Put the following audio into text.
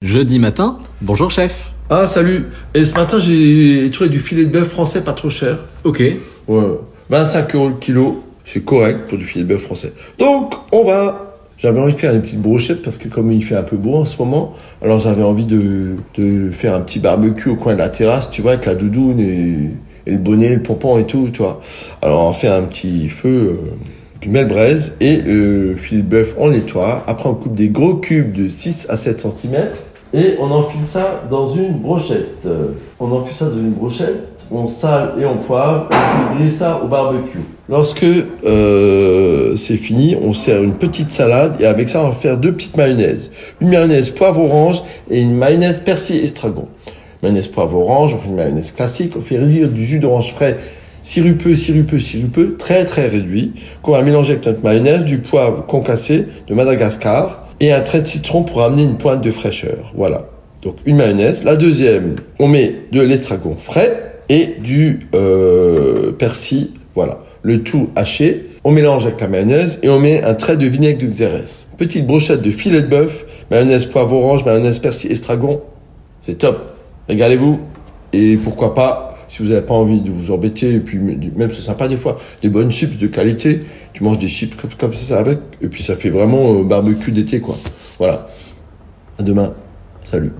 Jeudi matin, bonjour chef. Ah salut Et ce matin j'ai trouvé du filet de bœuf français pas trop cher. Ok. Ouais. 25 euros le kilo, c'est correct pour du filet de bœuf français. Donc on va... J'avais envie de faire une petite brochette parce que comme il fait un peu beau en ce moment, alors j'avais envie de, de faire un petit barbecue au coin de la terrasse, tu vois, avec la doudoune et, et le bonnet, le pompon et tout, tu vois. Alors on fait un petit feu... Euh, une belle braise et le filet de bœuf on nettoie. Après on coupe des gros cubes de 6 à 7 cm et on enfile ça dans une brochette. On enfile ça dans une brochette, on sale et on poivre, et on fait griller ça au barbecue. Lorsque euh, c'est fini, on sert une petite salade et avec ça on va faire deux petites mayonnaises. Une mayonnaise poivre orange et une mayonnaise persil estragon. Mayonnaise poivre orange, on fait une mayonnaise classique, on fait réduire du jus d'orange frais sirupeux, sirupeux, sirupeux, très très réduit, qu'on va mélanger avec notre mayonnaise, du poivre concassé de Madagascar, et un trait de citron pour amener une pointe de fraîcheur. Voilà. Donc une mayonnaise. La deuxième, on met de l'estragon frais et du euh, persil. Voilà. Le tout haché. On mélange avec la mayonnaise et on met un trait de vinaigre de xérès. Petite brochette de filet de bœuf, mayonnaise poivre orange, mayonnaise persil, estragon. C'est top. Régalez-vous. Et pourquoi pas, si vous n'avez pas envie de vous embêter, et puis même c'est sympa des fois, des bonnes chips de qualité, tu manges des chips comme, ça avec, et puis ça fait vraiment euh, barbecue d'été, quoi. Voilà. À demain. Salut.